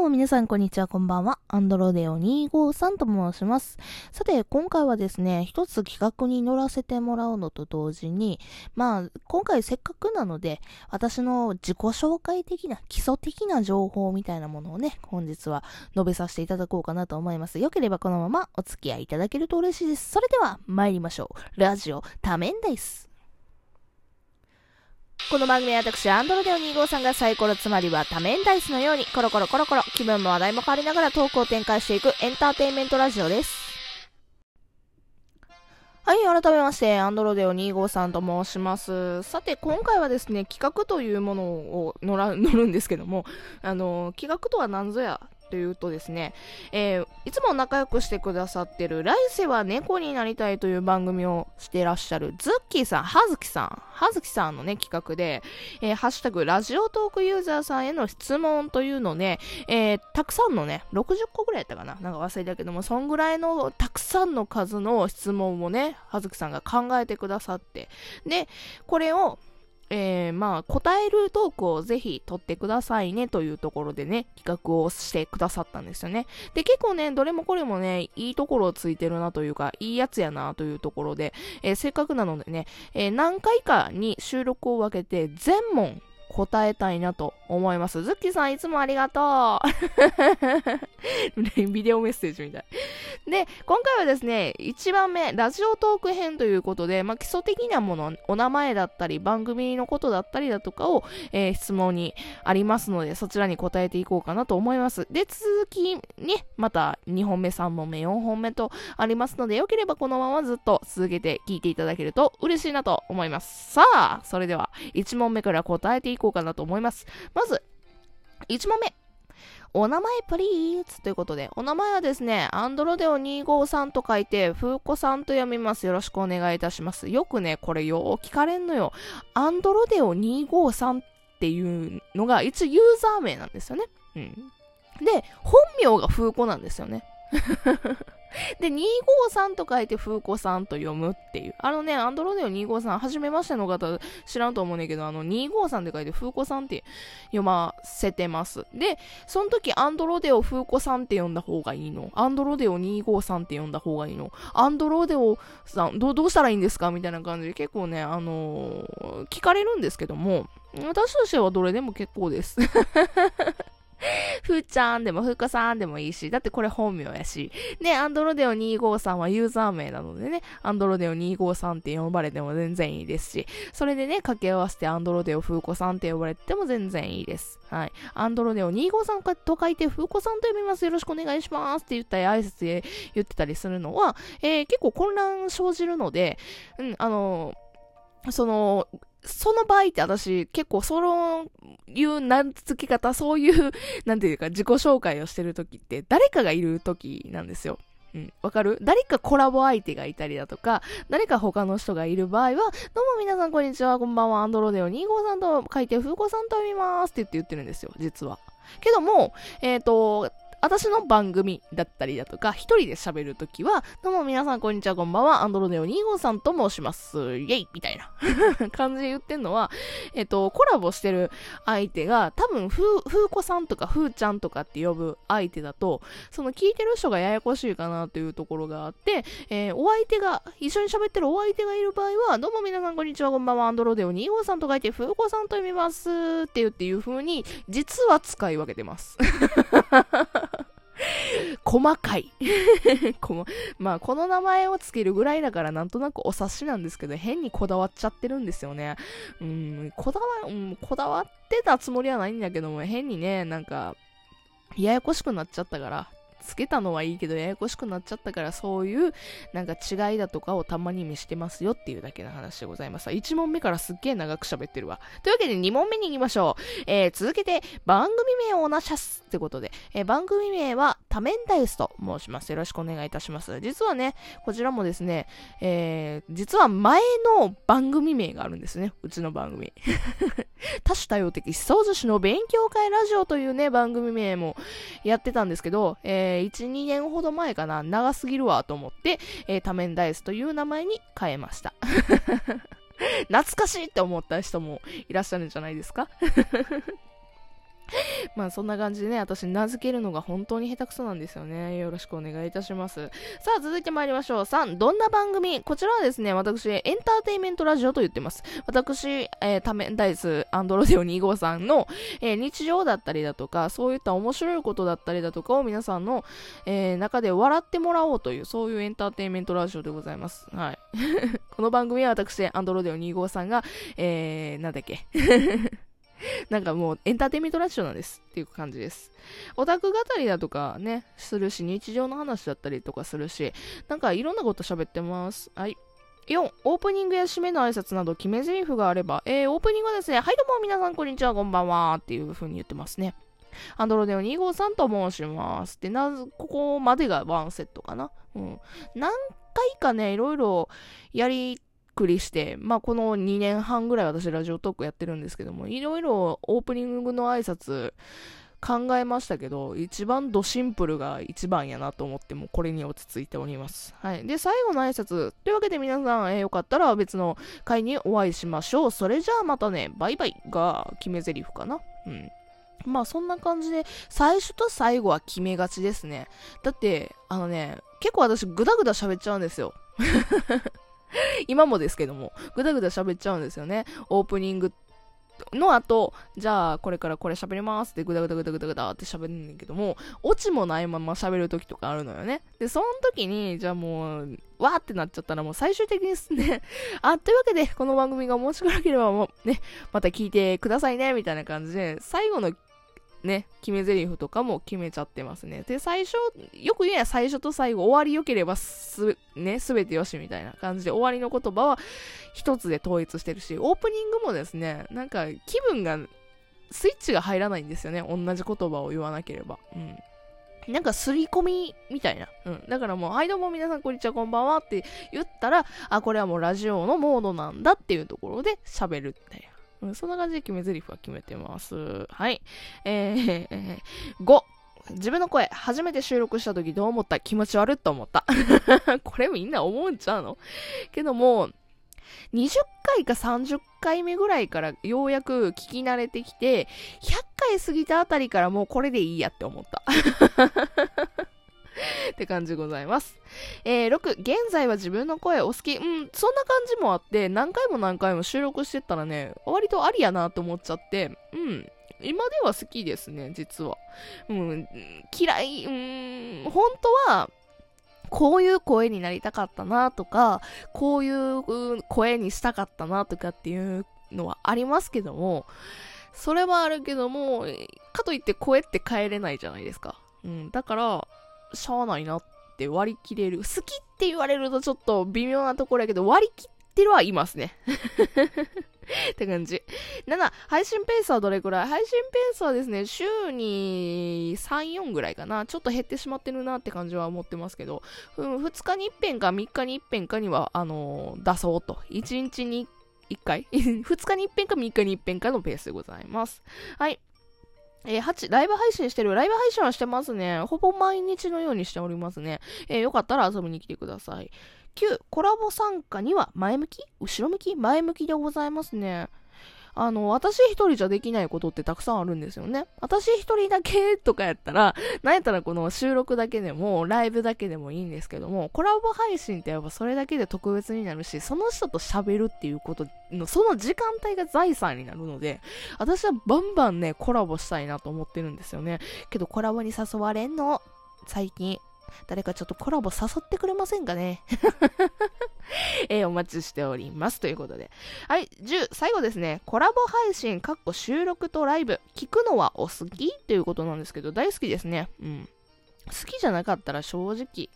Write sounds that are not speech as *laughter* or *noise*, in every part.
も皆さんこんにちは、こんばんは。アンドロデオ253と申します。さて、今回はですね、一つ企画に乗らせてもらうのと同時に、まあ、今回せっかくなので、私の自己紹介的な、基礎的な情報みたいなものをね、本日は述べさせていただこうかなと思います。よければこのままお付き合いいただけると嬉しいです。それでは、参りましょう。ラジオ、多面です。この番組は私、アンドロデオ2号さんがサイコロつまりは多面ダイスのようにコロコロコロコロ気分も話題も変わりながらトークを展開していくエンターテインメントラジオです。はい、改めまして、アンドロデオ2号さんと申します。さて、今回はですね、企画というものを乗ら乗るんですけども、あの、企画とは何ぞやというとですね、えー、いつも仲良くしてくださってる来世は猫になりたいという番組をしてらっしゃるズッキーさん、はずきさん、はずきさんのね、企画で、えー、ハッシュタグラジオトークユーザーさんへの質問というのね、えー、たくさんのね、60個ぐらいやったかななんか忘れたけども、そんぐらいのたくさんの数の質問をね、はずきさんが考えてくださって、で、これを、えー、まあ、答えるトークをぜひ撮ってくださいねというところでね、企画をしてくださったんですよね。で、結構ね、どれもこれもね、いいところをついてるなというか、いいやつやなというところで、えー、せっかくなのでね、えー、何回かに収録を分けて全問答えたいなと思います。ズッキーさんいつもありがとう *laughs* ビデオメッセージみたい。で、今回はですね、1番目、ラジオトーク編ということで、まあ、基礎的なもの、お名前だったり、番組のことだったりだとかを、えー、質問にありますので、そちらに答えていこうかなと思います。で、続きね、また2本目、3本目、4本目とありますので、よければこのままずっと続けて聞いていただけると嬉しいなと思います。さあ、それでは1問目から答えていこうかなと思います。まず、1問目。お名前プリーズということで、お名前はですね、アンドロデオ253と書いて、フーコさんと読みます。よろしくお願いいたします。よくね、これよう聞かれんのよ。アンドロデオ253っていうのが一応ユーザー名なんですよね。うん。で、本名がフーコなんですよね。*laughs* で、253と書いて風子さんと読むっていう。あのね、アンドロデオ253、はじめましての方知らんと思うねんけど、あの253って書いて風子さんって読ませてます。で、その時アンドロデオ風子さんって読んだ方がいいの？アンドロデオ253って読んだ方がいいの？アンドロデオさん、どどうしたらいいんですか？みたいな感じで結構ね、あのー、聞かれるんですけども、私としてはどれでも結構です。*laughs* ふーちゃんでもふうこさんでもいいし、だってこれ本名やし、ね、アンドロデオ253はユーザー名なのでね、アンドロデオ253って呼ばれても全然いいですし、それでね、掛け合わせてアンドロデオふうこさんって呼ばれても全然いいです。はい。アンドロデオ253と書いてふうこさんと呼びます。よろしくお願いしますって言ったり、挨拶で言ってたりするのは、えー、結構混乱生じるので、うん、あのその、その場合って私結構そういう名付け方、そういう、*laughs* なんていうか自己紹介をしてる時って誰かがいる時なんですよ。うん。わかる？誰かコラボ相手がいたりだとか、誰か他の人がいる場合は、どうも皆さんこんにちは、こんばんは、アンドロデオ253と書いて、風子さんと読みますって言って言ってるんですよ、実は。けども、えっ、ー、と、私の番組だったりだとか、一人で喋るときは、どうも皆さんこんにちは、こんばんは、アンドロデオ2号さんと申します。イェイみたいな *laughs* 感じで言ってんのは、えっと、コラボしてる相手が、多分、ふう、ふうこさんとか、ふうちゃんとかって呼ぶ相手だと、その聞いてる人がややこしいかなというところがあって、えー、お相手が、一緒に喋ってるお相手がいる場合は、どうも皆さんこんにちは、こんばんは、アンドロデオ2号さんと書いて、ふうこさんと読みますって言っていう風に、実は使い分けてます。細かい *laughs* まあ、この名前をつけるぐらいだからなんとなくお察しなんですけど、変にこだわっちゃってるんですよね。うん、こだわ、うん、こだわってたつもりはないんだけども、変にね、なんか、ややこしくなっちゃったから、つけたのはいいけどややこしくなっちゃったからそういうなんか違いだとかをたまに見してますよっていうだけの話でございます。1問目からすっげえ長く喋ってるわ。というわけで2問目に行きましょう。えー、続けて番組名をおなしゃすってことで、えー、番組名は多面ダイスと申します。よろしくお願いいたします。実はね、こちらもですね、えー、実は前の番組名があるんですね。うちの番組。多種多様的思想寿司の勉強会ラジオというね、番組名もやってたんですけど、えー、1、2年ほど前かな、長すぎるわと思って、えー、多面ダイスという名前に変えました。*laughs* 懐かしいって思った人もいらっしゃるんじゃないですか？まあそんな感じでね、私名付けるのが本当に下手くそなんですよね。よろしくお願いいたします。さあ続いて参りましょう。3、どんな番組？こちらはですね、私、エンターテイメントラジオと言ってます。私、えー、タメンダイス、アンドロデオ2号さんの、えー、日常だったりだとか、そういった面白いことだったりだとかを皆さんの、えー、中で笑ってもらおうという、そういうエンターテイメントラジオでございます。はい。*laughs* この番組は私、アンドロデオ2号さんが、えー、なんだっけ？*laughs* なんかもうエンターテイメントラジオなんですっていう感じです。オタク語りだとかね、するし、日常の話だったりとかするし、なんかいろんなこと喋ってます。はい。4、オープニングや締めの挨拶など決め台詞があれば、えー、オープニングはですね、はいどうも皆さんこんにちは、こんばんはっていう風に言ってますね。アンドロデオ2号さんと申します。で、なここまでがワンセットかな。うん。何回かね、いろいろやりくりして、まあ、この2年半ぐらい私ラジオトークやってるんですけども、いろいろオープニングの挨拶考えましたけど、一番ドシンプルが一番やなと思っても、これに落ち着いております。はい。で、最後の挨拶。というわけで皆さん、えー、よかったら別の回にお会いしましょう。それじゃあまたね、バイバイが決め台詞かな。うん。まあそんな感じで、最初と最後は決めがちですね。だって、あのね、結構私グダグダ喋っちゃうんですよ。*laughs* 今もですけども、ぐだぐだ喋っちゃうんですよね。オープニングの後、じゃあこれからこれ喋りますってぐだぐだぐだぐだぐだって喋るんだけども、オチもないまま喋る時とかあるのよね。で、その時に、じゃあもう、わーってなっちゃったらもう最終的にですね、*laughs* あ、というわけで、この番組が面白ければもうね、また聞いてくださいね、みたいな感じで、最後のね、決め台詞とかも決めちゃってますね。で、最初、よく言えや最初と最後、終わり良ければす、ね、すべてよしみたいな感じで、終わりの言葉は一つで統一してるし、オープニングもですね、なんか気分が、スイッチが入らないんですよね。同じ言葉を言わなければ。うん。なんか刷り込みみたいな。うん。だからもう、はいどうも皆さんこんにちはこんばんはって言ったら、あ、これはもうラジオのモードなんだっていうところで喋るっていう。うん、そんな感じで決め台詞は決めてます。はい。えー、*laughs* 5。自分の声、初めて収録した時どう思った？気持ち悪いと思った。*laughs* これみんな思うんちゃうの？けども、20回か30回目ぐらいからようやく聞き慣れてきて、100回過ぎたあたりからもうこれでいいやって思った。って感じでございます。えー、6、現在は自分の声お好き。うん、そんな感じもあって、何回も何回も収録してったらね、割とありやなと思っちゃって、うん、今では好きですね、実は。うん、嫌い、うん、本当は、こういう声になりたかったなとか、こういう声にしたかったなとかっていうのはありますけども、それはあるけども、かといって声って変えれないじゃないですか。うん、だから、しゃあないなって割り切れる。好きって言われるとちょっと微妙なところやけど、割り切ってるはいますね。*laughs* って感じ。7、配信ペースはどれくらい？配信ペースはですね、週に3、4ぐらいかな。ちょっと減ってしまってるなって感じは思ってますけど、うん、2日に一遍か3日に一遍かには、あのー、出そうと。1日に1回 *laughs* ?2 日に一遍か3日に一遍かのペースでございます。はい。えー、8、ライブ配信してる。ライブ配信はしてますね。ほぼ毎日のようにしておりますね。えー、よかったら遊びに来てください。9、コラボ参加には前向き？後ろ向き？前向きでございますね。あの、私一人じゃできないことってたくさんあるんですよね。私一人だけとかやったら、*laughs* なんやったらこの収録だけでも、ライブだけでもいいんですけども、コラボ配信ってやっぱそれだけで特別になるし、その人と喋るっていうことの、その時間帯が財産になるので、私はバンバンね、コラボしたいなと思ってるんですよね。けどコラボに誘われんの、最近。誰かちょっとコラボ誘ってくれませんかね？*laughs* えー、お待ちしております。ということで。はい、10、最後ですね。コラボ配信、かっこ収録とライブ。聞くのはお好き？ということなんですけど、大好きですね。うん。好きじゃなかったら正直。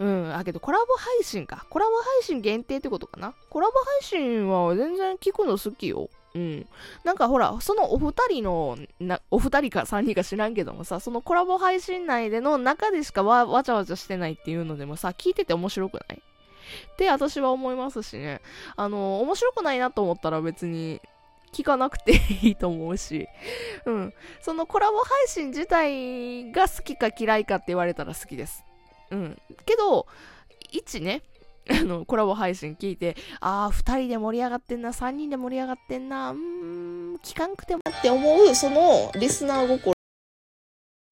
うん、あ、けどコラボ配信か。コラボ配信限定ってことかな？コラボ配信は全然聞くの好きよ。うん。なんかほら、そのお二人の、な、お二人か三人か知らんけどもさ、そのコラボ配信内での中でしかわ、わちゃわちゃしてないっていうのでもさ、聞いてて面白くない？*laughs* って私は思いますしね。あの、面白くないなと思ったら別に聞かなくていいと思うし。*laughs* うん。そのコラボ配信自体が好きか嫌いかって言われたら好きです。うん。けど、一ね、あの、コラボ配信聞いて、ああ、二人で盛り上がってんな、三人で盛り上がってんな、うーん、聞かんくてもって思う、その、リスナー心。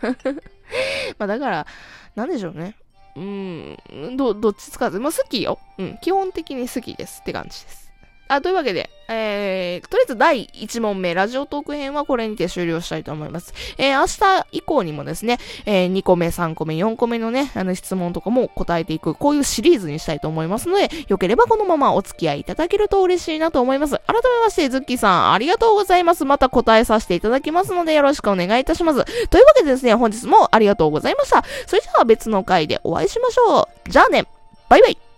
*laughs* まあだから、なんでしょうね。うーん、ど、どっちつかず。まあ好きよ。うん、基本的に好きですって感じです。あ、というわけで、えー、とりあえず第1問目、ラジオトーク編はこれにて終了したいと思います。えー、明日以降にもですね、えー、2個目、3個目、4個目のね、あの質問とかも答えていく、こういうシリーズにしたいと思いますので、よければこのままお付き合いいただけると嬉しいなと思います。改めまして、ズッキーさん、ありがとうございます。また答えさせていただきますので、よろしくお願いいたします。というわけでですね、本日もありがとうございました。それでは別の回でお会いしましょう。じゃあね、バイバイ。